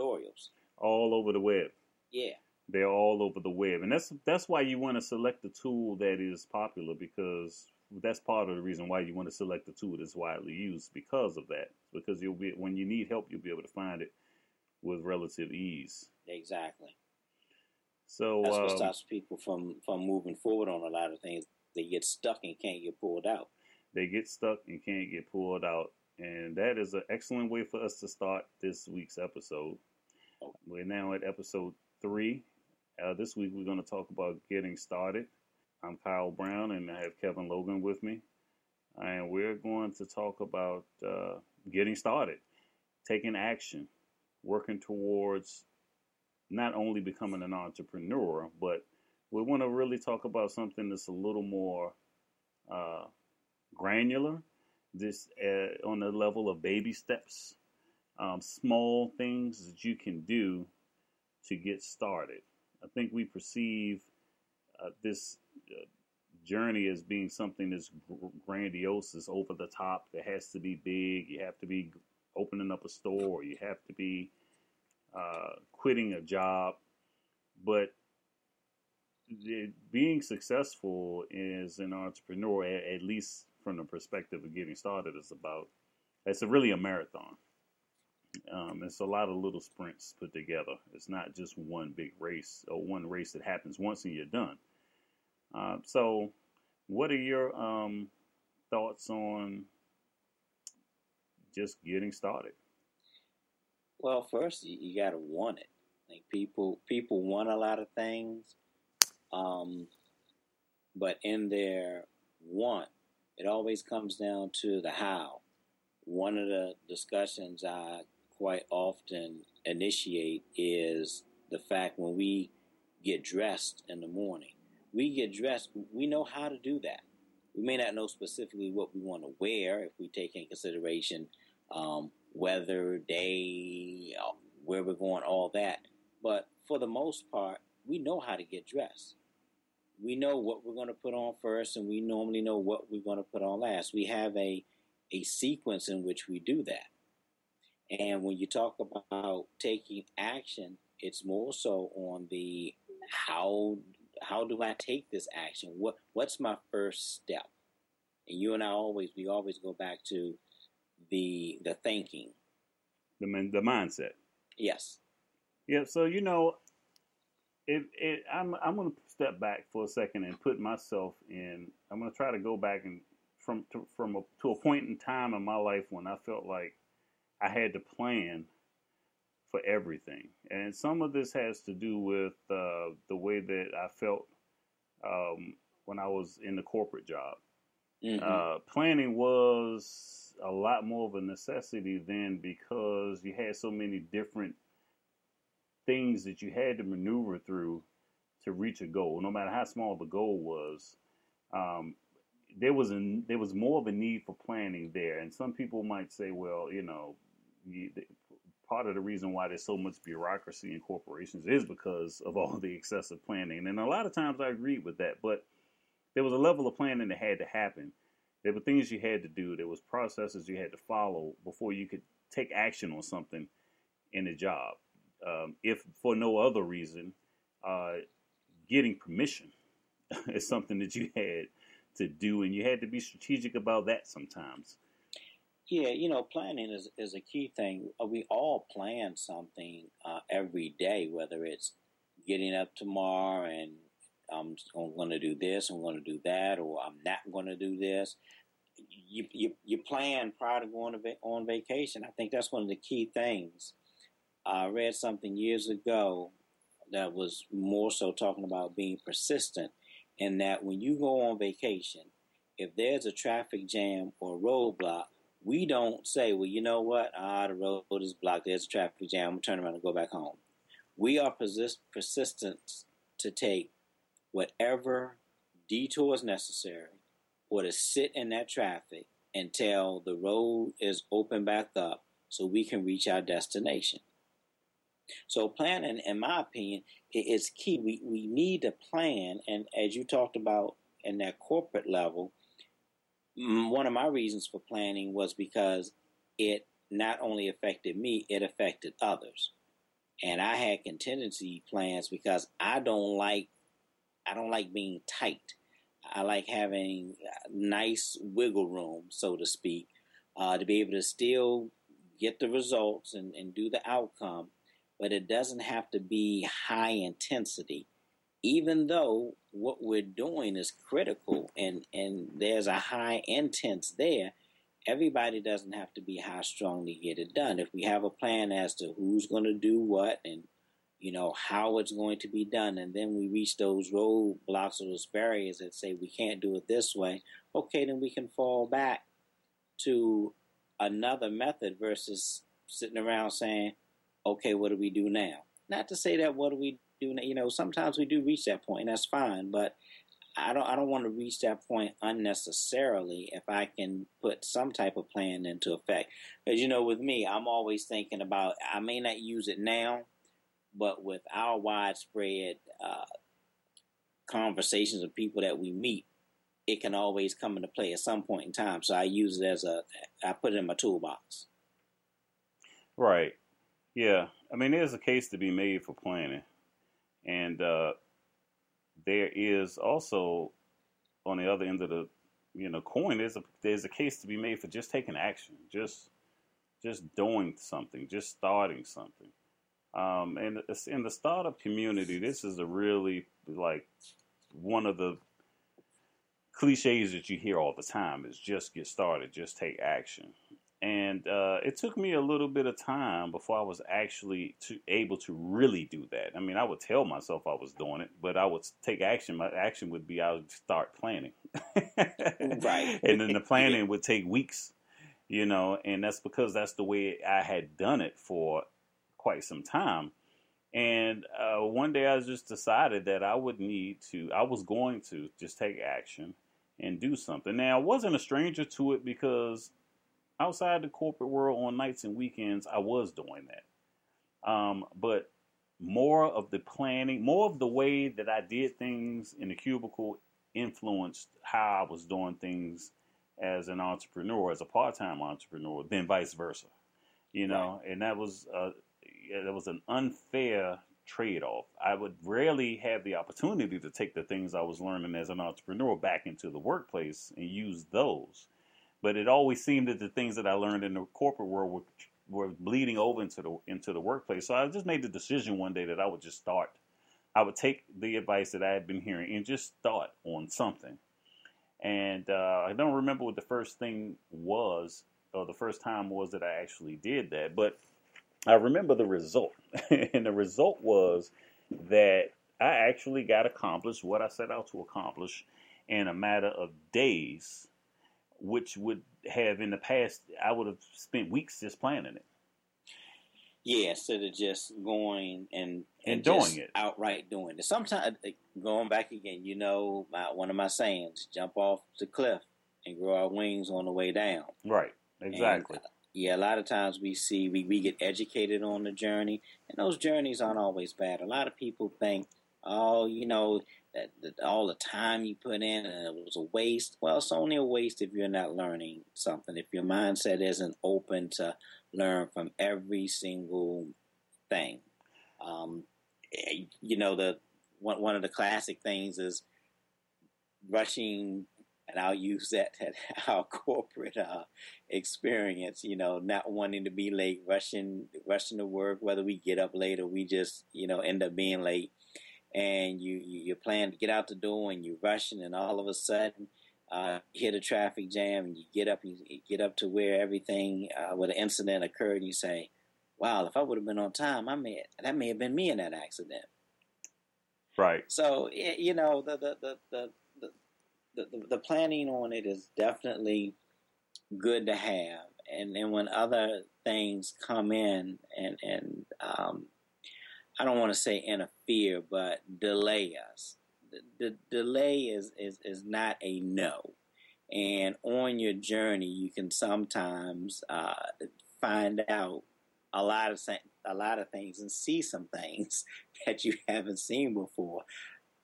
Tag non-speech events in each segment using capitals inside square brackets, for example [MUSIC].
tutorials all over the web. Yeah, they're all over the web, and that's that's why you want to select the tool that is popular because that's part of the reason why you want to select the tool that's widely used because of that. Because you'll be when you need help, you'll be able to find it with relative ease. Exactly. So that's what um, stops people from from moving forward on a lot of things. They get stuck and can't get pulled out. They get stuck and can't get pulled out, and that is an excellent way for us to start this week's episode. We're now at episode three. Uh, this week we're going to talk about getting started. I'm Kyle Brown, and I have Kevin Logan with me, and we're going to talk about uh, getting started, taking action, working towards not only becoming an entrepreneur, but we want to really talk about something that's a little more uh, granular, this uh, on the level of baby steps, um, small things that you can do to get started. I think we perceive uh, this uh, journey as being something that's grandiose, is over the top. It has to be big. You have to be opening up a store. You have to be uh, quitting a job. But being successful as an entrepreneur, at, least from the perspective of getting started, is about it's a really a marathon. Um, it's a lot of little sprints put together. It's not just one big race or one race that happens once and you're done. Uh, so, what are your um, thoughts on just getting started? Well, first you, you got to want it. Like people, people want a lot of things, um, but in their want, it always comes down to the how. One of the discussions I quite often initiate is the fact when we get dressed in the morning, we get dressed, we know how to do that. We may not know specifically what we want to wear if we take in consideration um, weather, day, uh, where we're going, all that. But for the most part, we know how to get dressed. We know what we're going to put on first, and we normally know what we're going to put on last. We have a a sequence in which we do that. And when you talk about taking action, it's more so on the how how do I take this action? What what's my first step? And you and I always we always go back to the the thinking, the the mindset. Yes. Yeah. So you know, it, it I'm I'm going to step back for a second and put myself in. I'm going to try to go back and from to, from a, to a point in time in my life when I felt like I had to plan for everything, and some of this has to do with uh, the way that I felt um, when I was in the corporate job. Mm-hmm. Uh, planning was a lot more of a necessity then because you had so many different things that you had to maneuver through to reach a goal, no matter how small the goal was. Um, there was a, there was more of a need for planning there, and some people might say, well, you know, part of the reason why there's so much bureaucracy in corporations is because of all the excessive planning, and a lot of times I agree with that, but there was a level of planning that had to happen. There were things you had to do. There was processes you had to follow before you could take action on something in a job. Um, if for no other reason, uh, getting permission [LAUGHS] is something that you had to do, and you had to be strategic about that sometimes. Yeah, you know, planning is, is a key thing. Uh, we all plan something uh, every day, whether it's getting up tomorrow and I'm, going to do this, I'm going to do that, or I'm not going to do this. You, you, you plan prior to going to on vacation. I think that's one of the key things. I read something years ago that was more so talking about being persistent, and that when you go on vacation, if there's a traffic jam or roadblock, we don't say, well, you know what? Ah, the road is blocked. There's a traffic jam. I'm going to turn around and go back home. We are persist- persistent to take whatever detour is necessary or to sit in that traffic until the road is open back up so we can reach our destination. So planning, in my opinion, is key. We, we need to plan, and as you talked about in that corporate level, one of my reasons for planning was because it not only affected me, it affected others. And I had contingency plans because I don't like I don't like being tight. I like having nice wiggle room, so to speak, uh, to be able to still get the results and, and do the outcome, but it doesn't have to be high intensity. Even though what we're doing is critical and, and there's a high intense there, everybody doesn't have to be high strung to get it done. If we have a plan as to who's going to do what and you know how it's going to be done, and then we reach those roadblocks or those barriers that say we can't do it this way, okay, then we can fall back to another method versus sitting around saying, okay, what do we do now? Not to say that what do we do now, you know, sometimes we do reach that point, and that's fine, but I don't I don't want to reach that point unnecessarily if I can put some type of plan into effect. Because you know, with me, I'm always thinking about I may not use it now, but with our widespread uh, conversations of people that we meet, it can always come into play at some point in time. So I use it as a I put it in my toolbox. Right. Yeah. I mean, there's a case to be made for planning, and uh, there is also on the other end of the you know coin there's a there's a case to be made for just taking action just just doing something just starting something. Um, and in the startup community this is a really like one of the cliches that you hear all the time is just get started just take action and uh, it took me a little bit of time before I was actually to, able to really do that. I mean, I would tell myself I was doing it, but I would take action. My action would be I would start planning, right? [LAUGHS] and then the planning would take weeks, you know, and that's because that's the way I had done it for quite some time. And uh, one day I just decided that I would need to, I was going to just take action and do something. Now, I wasn't a stranger to it because outside the corporate world on nights and weekends, I was doing that. Um, but more of the planning, more of the way that I did things in the cubicle influenced how I was doing things as an entrepreneur, as a part-time entrepreneur, than vice versa. You know, right. and that was uh, that was an unfair trade-off. I would rarely have the opportunity to take the things I was learning as an entrepreneur back into the workplace and use those. But it always seemed that the things that I learned in the corporate world were were bleeding over into the into the workplace. So I just made the decision one day that I would just start. I would take the advice that I had been hearing and just start on something. And uh, I don't remember what the first thing was, or the first time was that I actually did that, but I remember the result. [LAUGHS] and the result was that I actually got accomplished what I set out to accomplish in a matter of days which would have in the past I would have spent weeks just planning it. Yeah, instead of just going and and, and doing it outright doing it. Sometimes going back again, you know, my, one of my sayings: jump off the cliff and grow our wings on the way down. Right. Exactly. And, uh, yeah, a lot of times we see we, we get educated on the journey, and those journeys aren't always bad. A lot of people think, oh, you know, that, that, all the time you put in and it was a waste. Well, it's only a waste if you're not learning something. If your mindset isn't open to learn from every single thing. Um, eh, you know, the one one of the classic things is rushing, and I'll use that at [LAUGHS] our corporate uh, experience. You know, not wanting to be late, rushing rushing to work, whether we get up late or we just you know end up being late and you, you you plan to get out the door and you're rushing and all of a sudden uh, hit a traffic jam and you get up you get up to where everything uh, where the incident occurred and you say wow if i would have been on time i may that may have been me in that accident. Right. So you know the the the the, the, the, the planning on it is definitely good to have. And then when other things come in and and um, I don't want to say interfere, but delay us. The, delay is, is, is not a no. And on your journey, you can sometimes uh, find out a lot of a lot of things and see some things [LAUGHS] that you haven't seen before.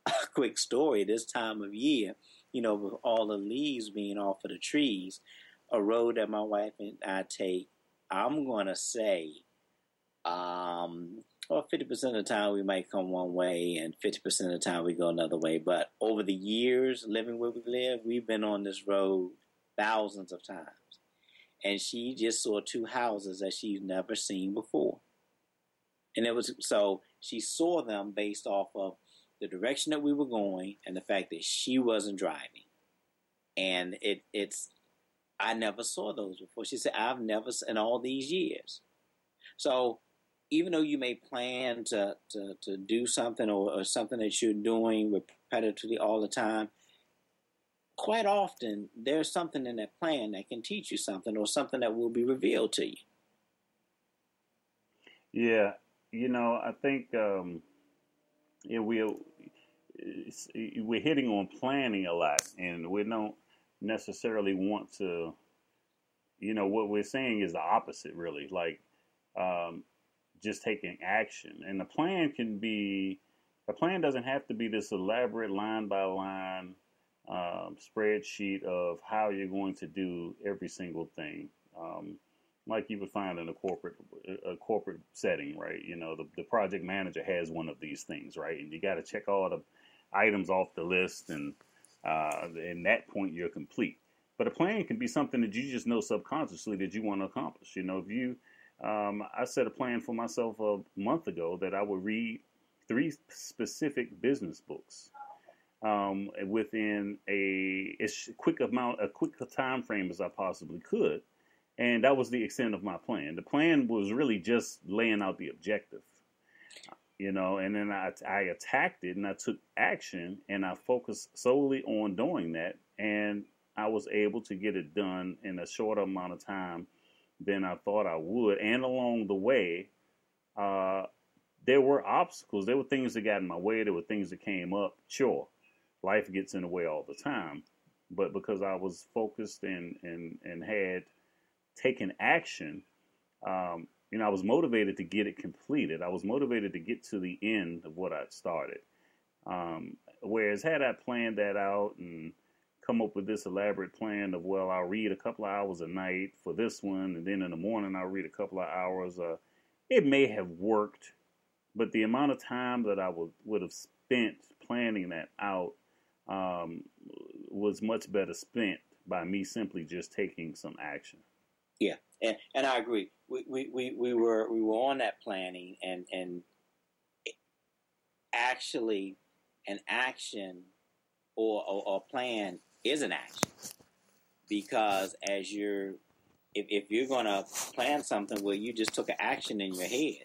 A quick story: this time of year, you know, with all the leaves being off of the trees, a road that my wife and I take, I'm going to say, um, well, 50% of the time we might come one way and 50% of the time we go another way. But over the years living where we live, we've been on this road thousands of times. And she just saw two houses that she's never seen before. And it was so she saw them based off of the direction that we were going and the fact that she wasn't driving. And it it's I never saw those before. She said, I've never in all these years. So even though you may plan to, to, to do something or, or something that you're doing repetitively all the time, quite often there's something in that plan that can teach you something or something that will be revealed to you. Yeah, you know, I think um, yeah, we we're hitting on planning a lot, and we don't necessarily want to. You know, what we're saying is the opposite, really. Like, um, just taking action. And the plan can be, a plan doesn't have to be this elaborate line by line um, spreadsheet of how you're going to do every single thing. Um, like you would find in a corporate a corporate setting, right? You know, the, the project manager has one of these things, right? And you got to check all the items off the list, and uh, in that point, you're complete. But a plan can be something that you just know subconsciously that you want to accomplish. You know, if you um, I set a plan for myself a month ago that I would read three specific business books um, within a as quick amount, a quick time frame as I possibly could, and that was the extent of my plan. The plan was really just laying out the objective, you know, and then I, I attacked it and I took action and I focused solely on doing that, and I was able to get it done in a shorter amount of time than I thought I would. And along the way, uh, there were obstacles. There were things that got in my way. There were things that came up. Sure, life gets in the way all the time. But because I was focused and, and, and had taken action, um, you know, I was motivated to get it completed. I was motivated to get to the end of what I'd started. Um, whereas had I planned that out and come up with this elaborate plan of well i'll read a couple of hours a night for this one and then in the morning i'll read a couple of hours uh, it may have worked but the amount of time that i would, would have spent planning that out um, was much better spent by me simply just taking some action. Yeah and, and i agree. We, we, we, we were we were on that planning and and actually an action or, or plan is an action. Because as you're if, if you're going to plan something where you just took an action in your head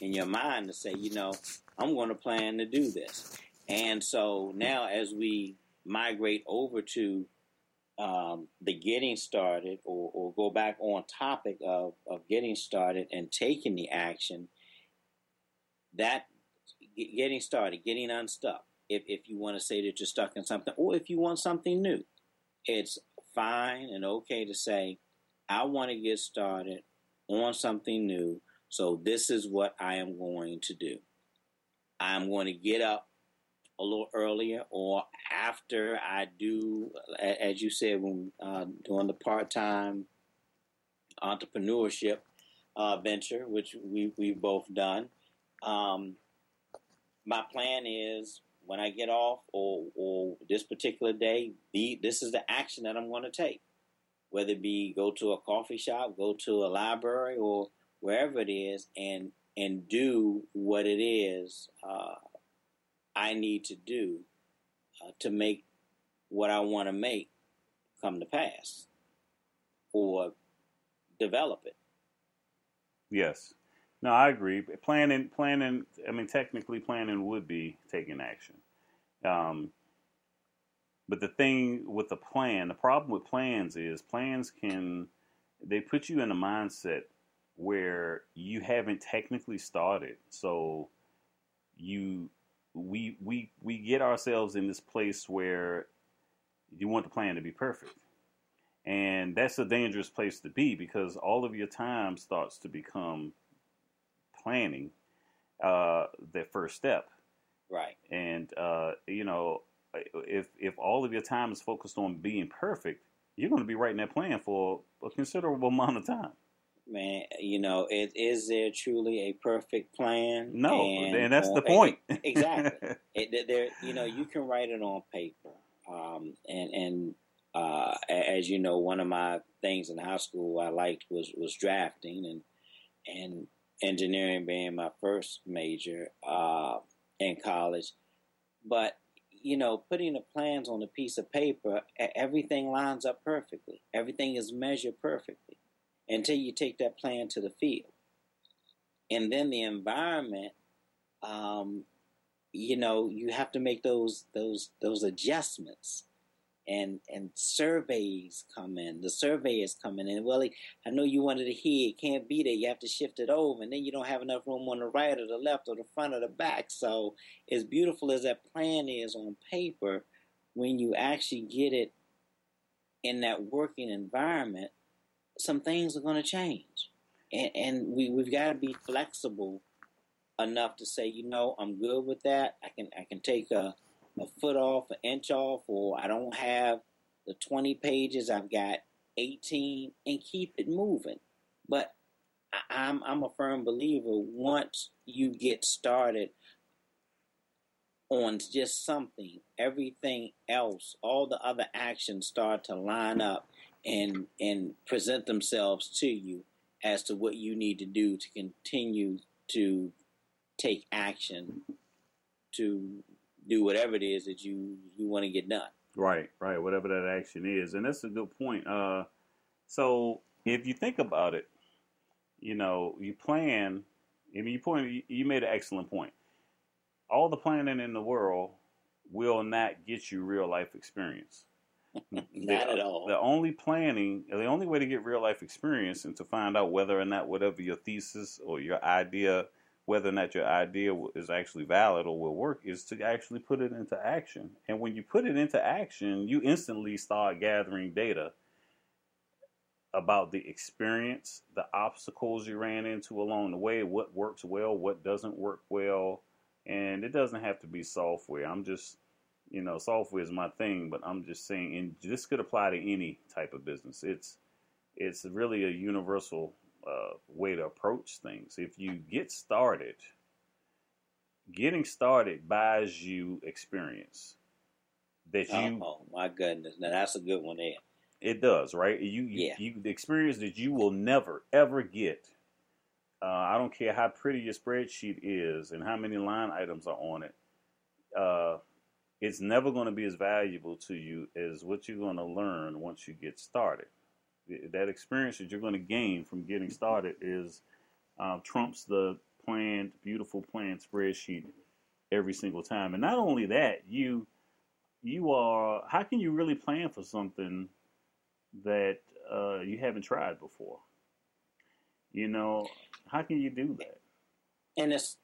in your mind to say you know i'm going to plan to do this. And so now as we migrate over to um, the getting started or, or go back on topic of, of getting started and taking the action that getting started getting unstuck if, if you want to say that you're stuck in something, or if you want something new. It's fine and okay to say, I want to get started on something new, so this is what I am going to do. I'm going to get up a little earlier or after I do, as you said, when uh, doing the part time entrepreneurship uh, venture, which we, we've both done. Um, my plan is when I get off or, or this particular day, the, this is the action that I'm going to take. Whether it be go to a coffee shop, go to a library, or wherever it is, and and do what it is uh, I need to do uh, to make what I want to make come to pass or develop it. Yes. No, I agree. Planning, planning. I mean, technically, planning would be taking action. Um, but the thing with the plan, the problem with plans is plans can they put you in a mindset where you haven't technically started. So you we we we get ourselves in this place where you want the plan to be perfect. And that's a dangerous place to be because all of your time starts to become planning uh, that first step. Right. And uh, you know, if if all of your time is focused on being perfect, you're going to be writing that plan for a considerable [LAUGHS] amount of time. Man, you know, is, is there truly a perfect plan? No, and, and that's the point. exactly. [LAUGHS] It, there, you know, you can write it on paper, um, and and uh, as you know, one of my things in high school I liked was was drafting, and and engineering being my first major uh, in college. But you know, putting the plans on a piece of paper, everything lines up perfectly. Everything is measured perfectly until you take that plan to the field. And then the environment, um, you know, you have to make those those those adjustments and and surveys come in. The surveyors come in, and well, I know you wanted to hear it can't be there. You have to shift it over, and then you don't have enough room on the right or the left or the front or the back. So, as beautiful as that plan is on paper, when you actually get it in that working environment, some things are going to change, and, and we we've got to be flexible enough to say, you know, I'm good with that. I can I can take a a foot off, an inch off, or I don't have the 20 pages, I've got 18, and keep it moving. But I'm, I'm a firm believer once you get started on just something, everything else, all the other actions start to line up and and present themselves to you as to what you need to do to continue to take action to do whatever it is that you you want to get done. Right, right. Whatever that action is, and that's a good point. Uh, so if you think about it, you know, you plan. I mean, you point. You made an excellent point. All the planning in the world will not get you real life experience. [LAUGHS] not the, at all. The only planning, the only way to get real life experience and to find out whether or not whatever your thesis or your idea whether or not your idea is actually valid or will work is to actually put it into action. And when you put it into action, you instantly start gathering data about the experience, the obstacles you ran into along the way, what works well, what doesn't work well. And it doesn't have to be software. I'm just, you know, software is my thing, but I'm just saying, and this could apply to any type of business. It's, it's really a universal uh, way to approach things. If you get started, getting started buys you experience that you. Oh my goodness! Now that's a good one. There, it does, right? You, yeah. you the experience that you will never ever get. Uh, I don't care how pretty your spreadsheet is and how many line items are on it. Uh, it's never going to be as valuable to you as what you're going to learn once you get started that experience that you're going to gain from getting started is uh, trumps the planned, beautiful planned spreadsheet every single time. And not only that, you you are how can you really plan for something that uh, you haven't tried before? You know, how can you do that? And it's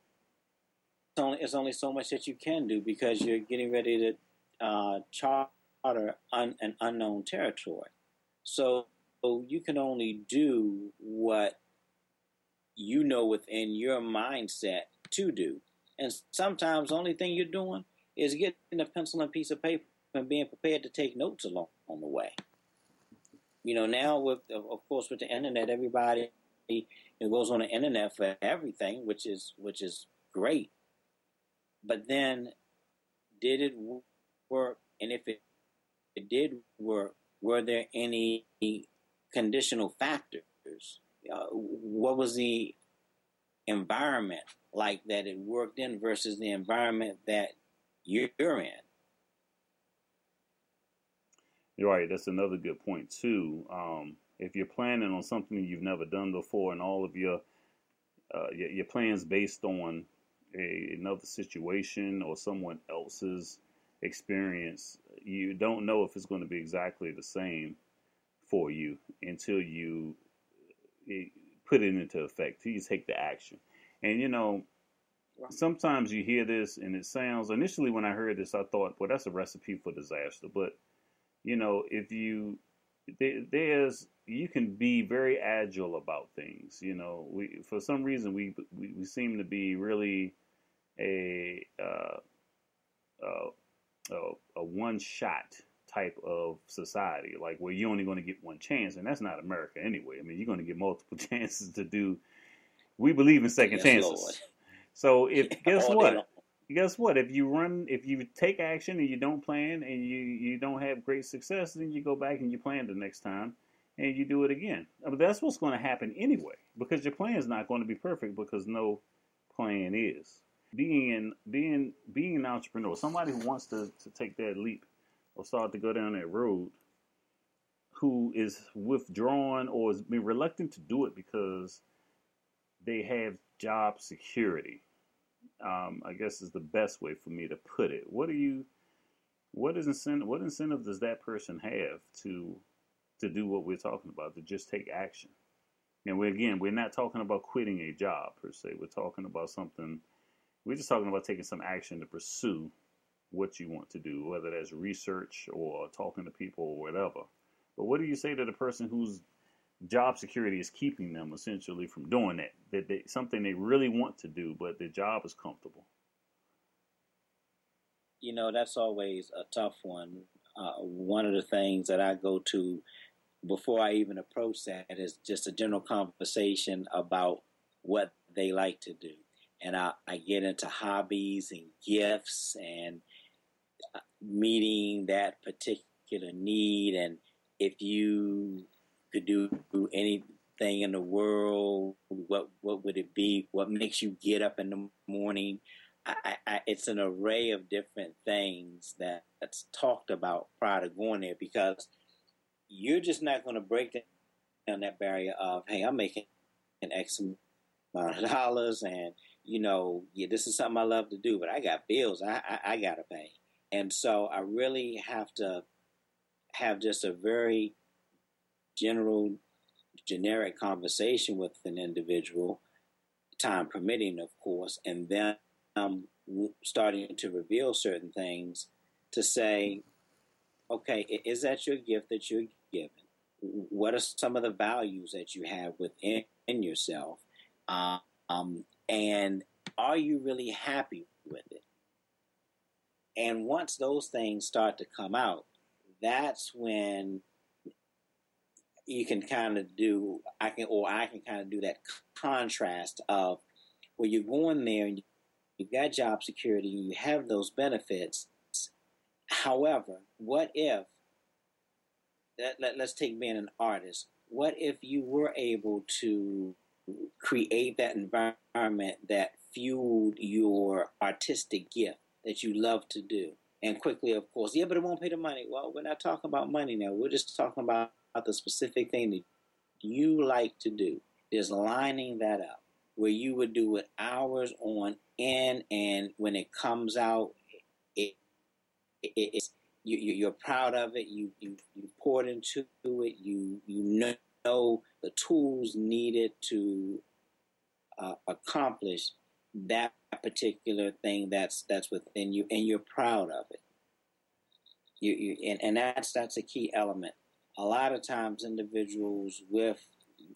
only it's only so much that you can do because you're getting ready to uh, charter un, an unknown territory. So you can only do what you know within your mindset to do. And sometimes the only thing you're doing is getting a pencil and piece of paper and being prepared to take notes along on the way. You know, now with of course with the internet, everybody it goes on the internet for everything, which is which is great. But then, did it work? And if it, it did work, were there any conditional factors. Uh, what was the environment like that it worked in versus the environment that you're in? You're right. That's another good point too. Um, if you're planning on something you've never done before, and all of your uh, your, your, plans based on a, another situation or someone else's experience, you don't know if it's going to be exactly the same for you until you put it into effect, till you take the action. And you know, sometimes you hear this and it sounds initially when I heard this, I thought, well, that's a recipe for disaster. But you know, if you there's you can be very agile about things. You know, we for some reason we we, we seem to be really a uh, uh, a, a one shot type of society, like where you're only going to get one chance, and that's not America anyway. I mean, you're going to get multiple [LAUGHS] chances to do. We believe in second yes, chances. Lord. So if [LAUGHS] guess what? Guess what? If you run, if you take action and you don't plan and you you don't have great success, then you go back and you plan the next time and you do it again. Uh, but that's what's going to happen anyway, because your plan is not going to be perfect because no plan is. Being being being an entrepreneur, somebody who wants to, to take that leap or start to go down that road, who is withdrawn or is reluctant to do it because they have job security. Um, I guess is the best way for me to put it. What do you, what is incentive? What incentive does that person have to to do what we're talking about, to just take action. And we again, we're not talking about quitting a job per se. We're talking about something. We're just talking about taking some action to pursue what you want to do, whether that's research or talking to people or whatever. But what do you say to the person whose job security is keeping them essentially from doing that? That they, something they really want to do, but their job is comfortable. You know, that's always a tough one. Uh, one of the things that I go to before I even approach that is just a general conversation about what they like to do. And I, I get into hobbies and gifts and meeting that particular need. And if you could do anything in the world, what what would it be? What makes you get up in the morning? I, I, it's an array of different things that, that's talked about prior to going there because – you're just not going to break down that barrier of, hey, I'm making an X amount of dollars, and you know, yeah, this is something I love to do, but I got bills I, I, I got to pay, and so I really have to have just a very general, generic conversation with an individual, time permitting, of course, and then I'm starting to reveal certain things to say, okay, is that your gift that you're given? What are some of the values that you have within yourself? Um, and are you really happy with it? And once those things start to come out, that's when you can kind of do I can or I can kind of do that contrast of where you're going there and you've got job security and you have those benefits. However, what if let, let, let's take being an artist. What if you were able to create that environment that fueled your artistic gift that you love to do? And quickly, of course, yeah, but it won't pay the money. Well, we're not talking about money now. We're just talking about the specific thing that you like to do. Is lining that up where you would do it hours on end, and when it comes out, it, it it's you, are proud of it. You, you, you poured into it. You, you know the tools needed to uh, accomplish that particular thing that's that's within you, and you're proud of it. You, you and, and that's that's a key element. A lot of times, individuals with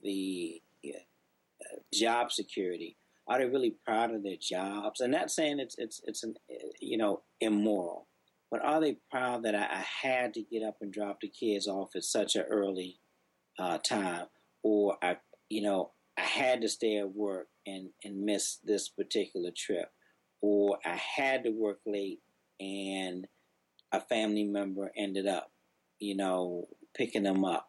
the uh, job security are they really proud of their jobs? And not saying it's it's it's an, you know immoral, but are they proud that I, I had to get up and drop the kids off at such an early uh, time, or I, you know, I had to stay at work and and miss this particular trip, or I had to work late and a family member ended up, you know, picking them up.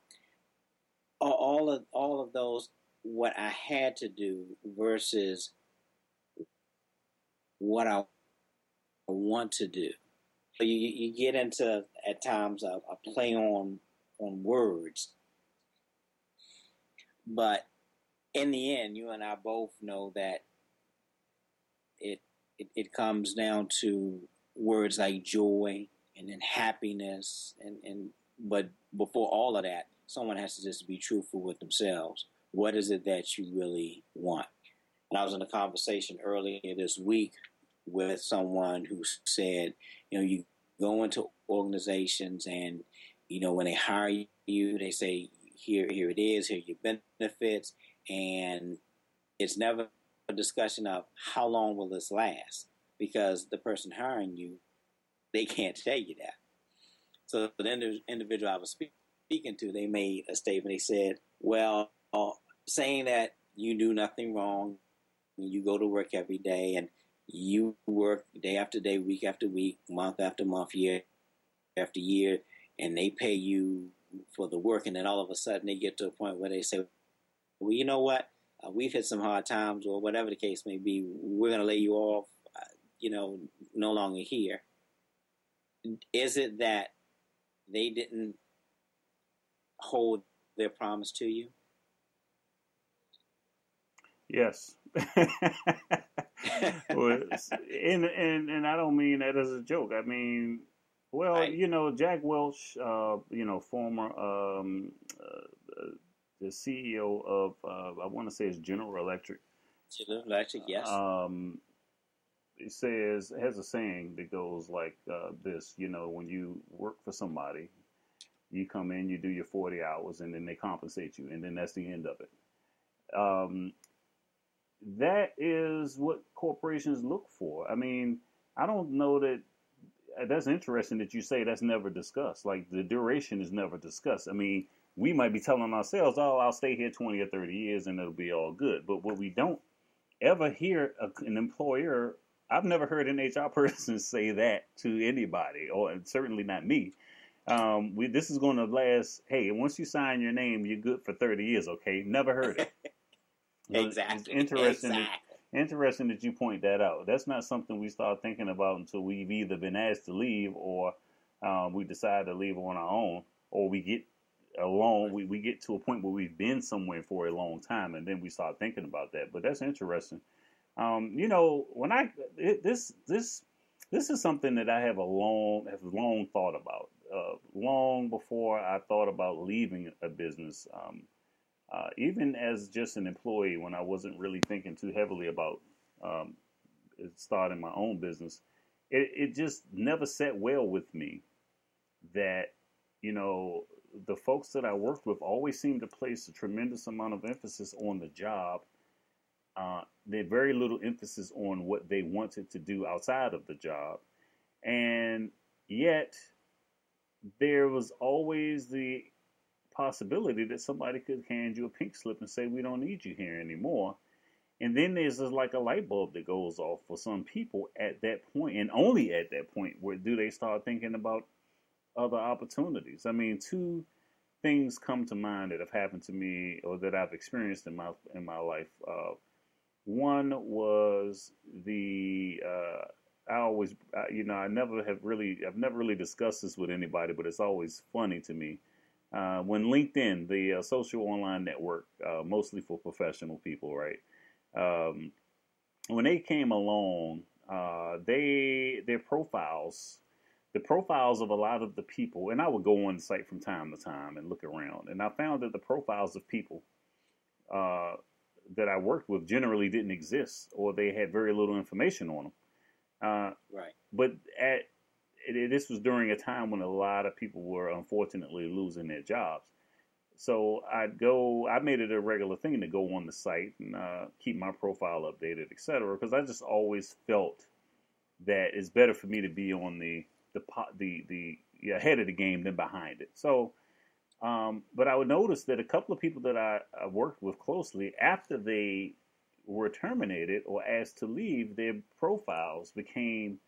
All of all of those, what I had to do versus what I want to do you, you get into at times a, a play on on words, but in the end, you and I both know that it it, it comes down to words like joy and then happiness and, and but before all of that, someone has to just be truthful with themselves. What is it that you really want? And I was in a conversation earlier this week with someone who said, you know, you go into organizations and, you know, when they hire you, they say, here, here it is, here are your benefits. And it's never a discussion of how long will this last because the person hiring you they can't tell you that. So the individual I was speaking to, they made a statement. They said, "Well, uh, saying that you do nothing wrong, you go to work every day, and you work day after day, week after week, month after month, year after year, and they pay you for the work, and then all of a sudden they get to a point where they say, well, you know what? Uh, we've hit some hard times, or whatever the case may be. We're going to lay you off. Uh, you know, no longer here. Is it that they didn't hold their promise to you? Yes. [LAUGHS] well, and, and and I don't mean that as a joke. I mean, well, right. you know, Jack Welch, uh, you know, former um, uh, the CEO of uh, I want to say it's General Electric. General Electric, yes. Um, it says has a saying that goes like uh, this. You know, when you work for somebody, you come in, you do your forty hours, and then they compensate you, and then that's the end of it. Um, that is what corporations look for. I mean, I don't know that that's interesting that you say that's never discussed. Like the duration is never discussed. I mean, we might be telling ourselves, "Oh, I'll stay here twenty or thirty years and it'll be all good." But what we don't ever hear an employer, I've never heard an HR [LAUGHS] person say that to anybody, or certainly not me. Um, we, this is going to last. Hey, once you sign your name, you're good for thirty years. Okay, never heard it. [LAUGHS] exactly. It's interesting. Exactly. Interesting that you point that out. That's not something we start thinking about until we've either been asked to leave or um, we decide to leave on our own, or we get alone. We, we get to a point where we've been somewhere for a long time, and then we start thinking about that. But that's interesting. Um, you know, when I it, this this this is something that I have a long have long thought about. Uh, long before I thought about leaving a business. Um, uh, even as just an employee, when I wasn't really thinking too heavily about um, starting my own business, it, it just never sat well with me that, you know, the folks that I worked with always seemed to place a tremendous amount of emphasis on the job. Uh, they had very little emphasis on what they wanted to do outside of the job. And yet, there was always the possibility that somebody could hand you a pink slip and say, We don't need you here anymore. And then there's like a light bulb that goes off for some people at that point, and only at that point, where do they start thinking about other opportunities. I mean, two things come to mind that have happened to me or that I've experienced in my in my life. Uh, one was the uh, I always, you know, I never have really, I've never really discussed this with anybody, but it's always funny to me uh, when LinkedIn, the uh, social online network, uh, mostly for professional people, right? Um, when they came along, uh, they their profiles, the profiles of a lot of the people, and I would go on the site from time to time and look around, and I found that the profiles of people uh, that I worked with generally didn't exist, or they had very little information on them. Uh, right. But at it, this was during a time when a lot of people were unfortunately losing their jobs. So I'd go. I made it a regular thing to go on the site and uh, keep my profile updated, etc. Because I just always felt that it's better for me to be on the the the the ahead of the game than behind it. So, um, but I would notice that a couple of people that I, I worked with closely after they were terminated or asked to leave, their profiles became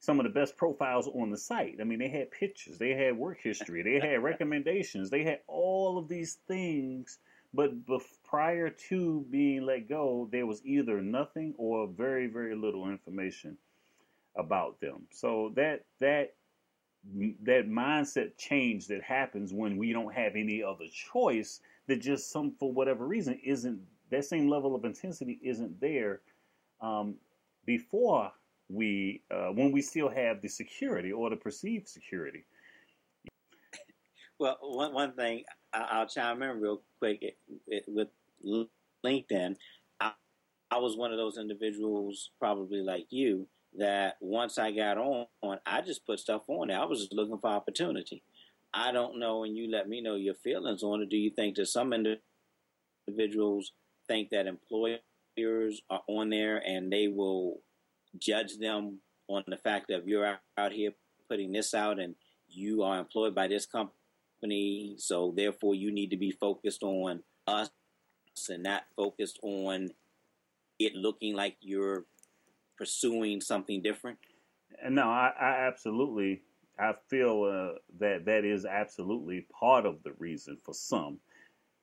some of the best profiles on the site. I mean, they had pictures, they had work history, they had [LAUGHS] recommendations, they had all of these things. But bef- prior to being let go, there was either nothing or very, very little information about them. So that that that mindset change that happens when we don't have any other choice that just some for whatever reason isn't that same level of intensity isn't there um, before we uh, when we still have the security or the perceived security. Well, one one thing I'll chime in real quick it, it, with LinkedIn. I, I was one of those individuals, probably like you, that once I got on, I just put stuff on there. I was just looking for opportunity. I don't know, and you let me know your feelings on it. Do you think that some individuals think that employers are on there and they will judge them on the fact that you're out here putting this out, and you are employed by this company, so therefore you need to be focused on us and not focused on it looking like you're pursuing something different? No, I, I absolutely, I feel uh, that that is absolutely part of the reason for some.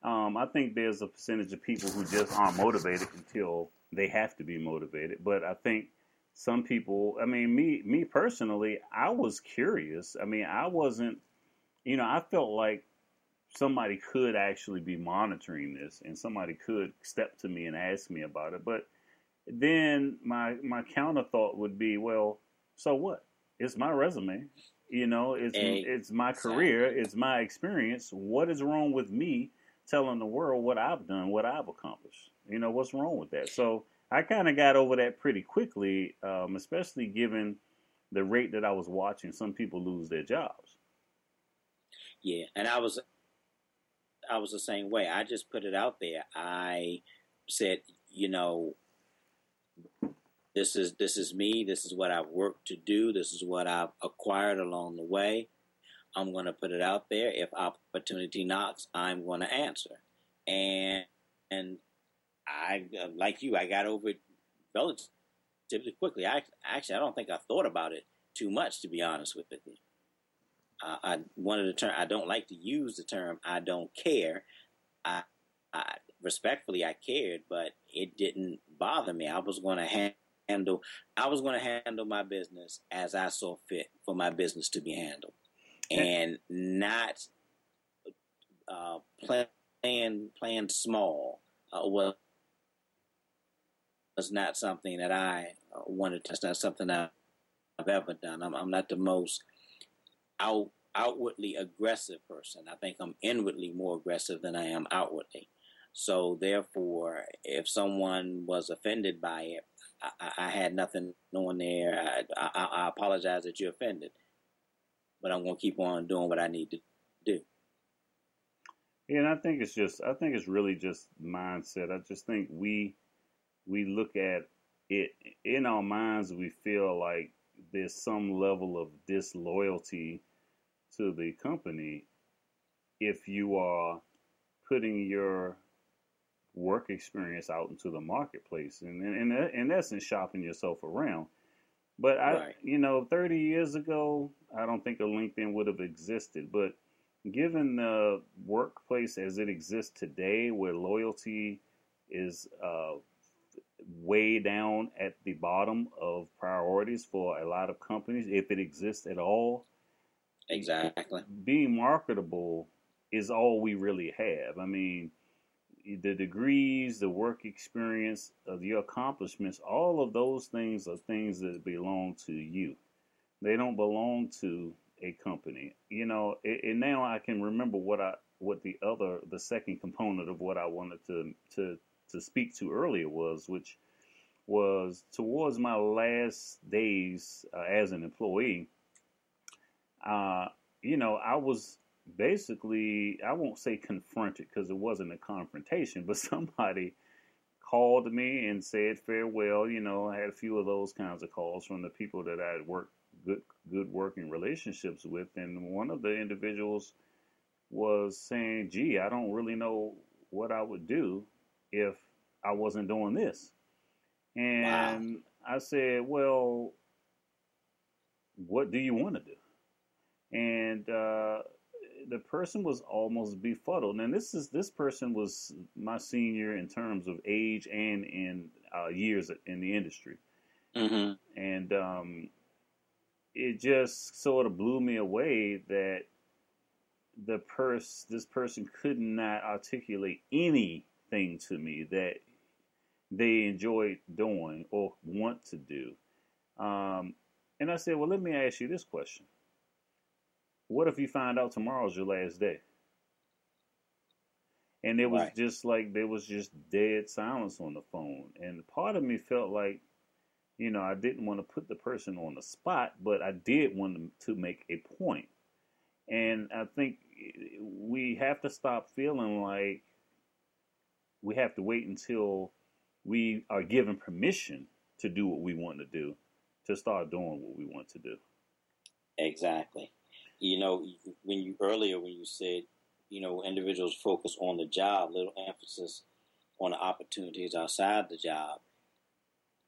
Um, I think there's a percentage of people who just aren't motivated until they have to be motivated. But I think some people, I mean, me, me personally, I was curious. I mean, I wasn't, you know, I felt like somebody could actually be monitoring this and somebody could step to me and ask me about it. But then my my counter thought would be, well, so what? It's my resume. You know, it's it's my career, it's my experience. What is wrong with me telling the world what I've done, what I've accomplished? You know, what's wrong with that? So I kind of got over that pretty quickly, um, especially given the rate that I was watching some people lose their jobs. Yeah, and I was I was the same way. I just put it out there. I said, you know, this is this is me. This is what I've worked to do. This is what I've acquired along the way. I'm going to put it out there. If opportunity knocks, I'm going to answer. And and I like you, I got over it relatively quickly. I actually I don't think I thought about it too much, to be honest with you. Uh, I of the term I don't like to use the term I don't care. I, I respectfully I cared, but it didn't bother me. I was going to handle I was going to handle my business as I saw fit for my business to be handled, and not uh, playing playing small. Uh, well, was not something that I uh, wanted. That's not something I've ever done. I'm, I'm not the most out outwardly aggressive person. I think I'm inwardly more aggressive than I am outwardly. So therefore, if someone was offended by it, I, I had nothing on there. I, I, I, apologize that you're offended, but I'm going to keep on doing what I need to do. Yeah, and I think it's just, I think it's really just mindset. I just think we, we look at it in our minds. We feel like there's some level of disloyalty to the company if you are putting your work experience out into the marketplace and in, in essence shopping yourself around but i right. you know 30 years ago i don't think a LinkedIn would have existed but given the workplace as it exists today where loyalty is uh, way down at the bottom of priorities for a lot of companies if it exists at all Exactly. Being marketable is all we really have. I mean, the degrees, the work experience, uh, your accomplishments, all of those things are things that belong to you. They don't belong to a company. You know, and now I can remember what I what the other the second component of what I wanted to to to speak to earlier was, which was towards my last days uh, as an employee uh, you know, I was basically, I won't say confronted because it wasn't a confrontation, [LAUGHS] but somebody called me and said farewell. You know, I had a few of those kinds of calls from the people that I had worked good, good working relationships with. And one of the individuals was saying, gee, I don't really know what I would do if I wasn't doing this. And wow. I said, well, what do you want to do? and uh, the person was almost befuddled. And this is this person was my senior in terms of age and in uh, years in the industry, mm-hmm. and um, it just sort of blew me away that the pers this person could not articulate anything to me that they enjoyed doing or want to do. Um, and I said, well, let me ask you this question what if you find out tomorrow's your last day? And it was right. just like there was just dead silence on the phone. And part of me felt like, you know, I didn't want to put the person on the spot, but I did want to make a point. And I think eh, we have to stop feeling like we have to wait until we are given permission to do what we want to do to start doing what we want to do. Exactly. You know, when you earlier when you said, you know, individuals focus on the job, little emphasis on the opportunities outside the job,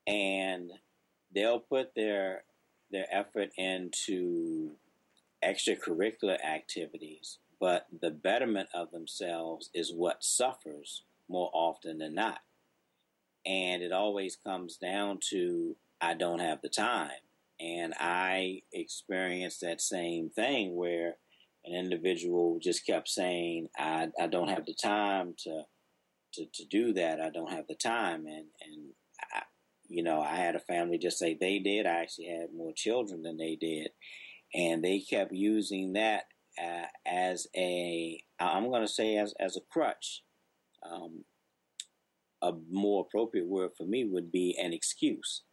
and they'll put their their effort into extracurricular activities, but the betterment of themselves is what suffers more often than not. And it always comes down to I don't have the time. And I experienced that same thing where an individual just kept saying, I, I don't have the time to, to, to do that. I don't have the time. And, and I, you know, I had a family just say they did. I actually had more children than they did. And they kept using that uh, as a, I'm going to say as, as a crutch. Um, a more appropriate word for me would be an excuse.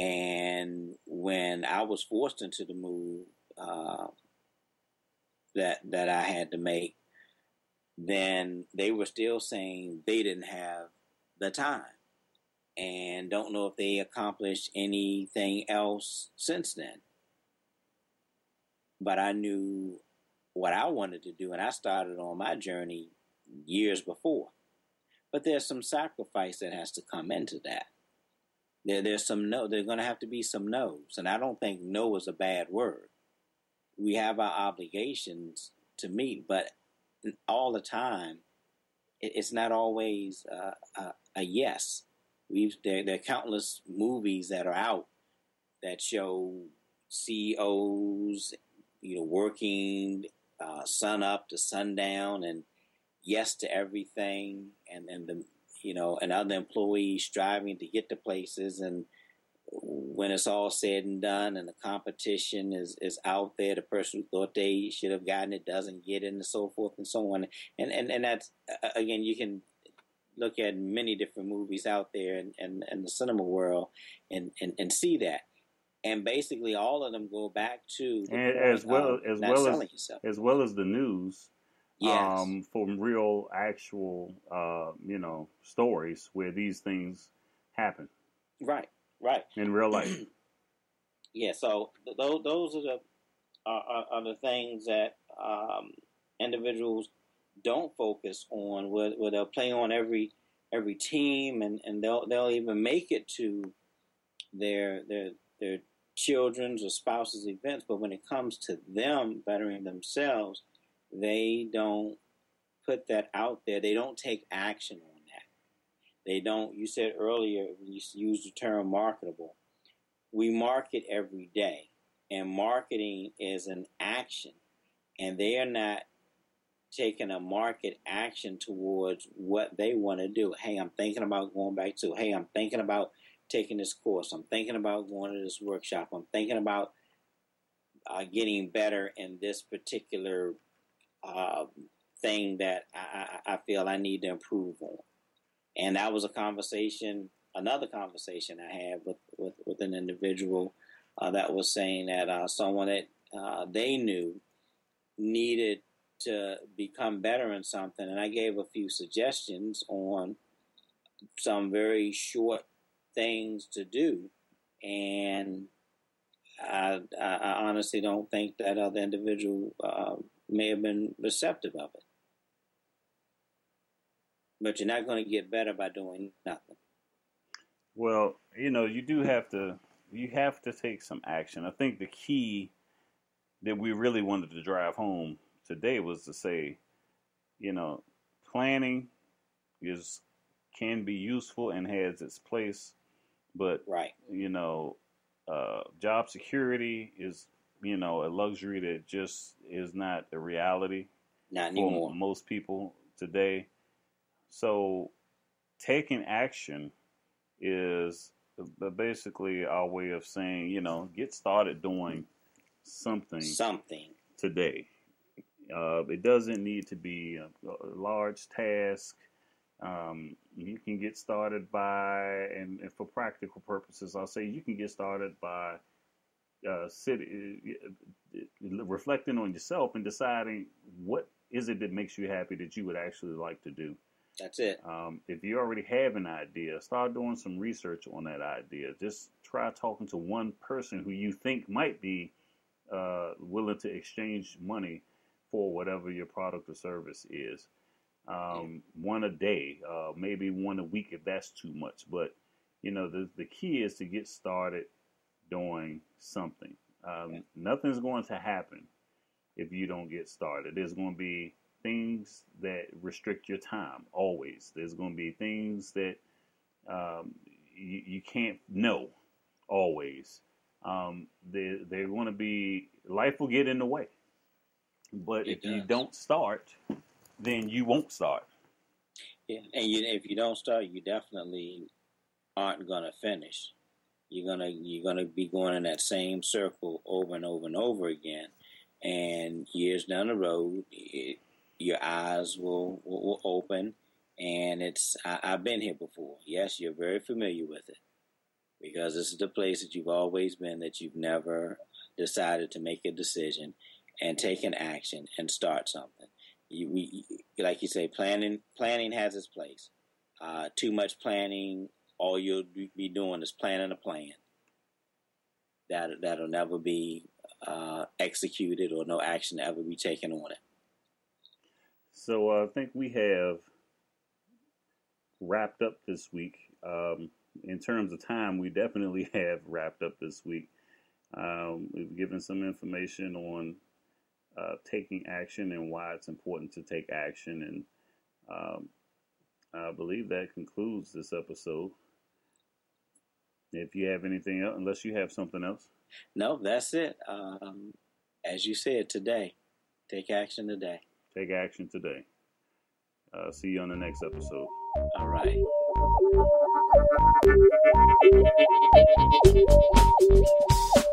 And when I was forced into the move uh, that that I had to make, then they were still saying they didn't have the time, and don't know if they accomplished anything else since then. But I knew what I wanted to do, and I started on my journey years before. But there's some sacrifice that has to come into that. There, there's some no. There's going to have to be some no's, and I don't think no is a bad word. We have our obligations to meet, but all the time, it, it's not always uh, a, a, yes. We've there, there are countless movies that are out that show CEOs, you know, working uh, sun up to sundown and yes to everything, and and the you know, and other employees striving to get to places, and when it's all said and done, and the competition is is out there, the person who thought they should have gotten it doesn't get it, and so forth and so on, and and and that's again, you can look at many different movies out there in, in, in the cinema world and, and, and see that. And basically all of them go back to as well as well as yourself. as well as the news yes. um, from real, actual, uh, you know, stories where these things happen. Right, right. In real [CLEARS THROAT] life. yeah. So th- those those are the are, are the things that um, individuals don't focus on. Where, where they'll play on every every team, and, and they'll they'll even make it to their their their children's or spouses events. But when it comes to them bettering themselves, they don't put that out there. They don't take action on that. They don't. You said earlier when you used the term marketable. We market every day, and marketing is an action, and they are not taking a market action towards what they want to do. Hey, I'm thinking about going back to. Hey, I'm thinking about taking this course. I'm thinking about going to this workshop. I'm thinking about uh, getting better in this particular uh, thing that I, I feel I need to improve on. And that was a conversation, another conversation I had with, with, with an individual uh, that was saying that uh, someone that uh, they knew needed to become better in something. And I gave a few suggestions on some very short things to do. And I, I honestly don't think that other individual uh, may have been receptive of it. But you're not going to get better by doing nothing. Well, you know, you do have to you have to take some action. I think the key that we really wanted to drive home today was to say, you know, planning is can be useful and has its place, but right, you know, uh, job security is you know, a luxury that just is not a reality not anymore. for most people today. So taking action is basically our way of saying, you know, get started doing something something today. Uh, it doesn't need to be a, a large task. Um, you can get started by, and, and, for practical purposes, I'll say you can get started by uh, sit, uh, reflecting on yourself and deciding what is it that makes you happy that you would actually like to do. That's it. Um, if you already have an idea, start doing some research on that idea. Just try talking to one person who you think might be uh, willing to exchange money for whatever your product or service is. Um, one a day, uh, maybe one a week if that's too much. But you know, the the key is to get started doing something. Um, nothing's going to happen if you don't get started. There's going to be things that restrict your time always. There's going to be things that um, you, you can't know always. Um, they, they're going to be, life will get in the way. But It if you don't start, then you won't start. Yeah, and you, if you don't start, you definitely aren't gonna finish. You're gonna you're gonna be going in that same circle over and over and over again, and years down the road, it, your eyes will, will will open, and it's I, I've been here before. Yes, you're very familiar with it because this is the place that you've always been that you've never decided to make a decision and take an action and start something. You, we, like you say, planning planning has its place. Uh, too much planning, all you'll be doing is planning a plan that that'll never be uh, executed or no action ever be taken on it. So uh, I think we have wrapped up this week. Um, in terms of time, we definitely [LAUGHS] have wrapped up this week. Um, we've given some information on uh, taking action and why it's important to take action. And um, I believe that concludes this episode. If you have anything else, unless you have something else, No, that's it. Um, as you said today, take action today. take action today. Uh, see you on the next episode. All right. [LAUGHS]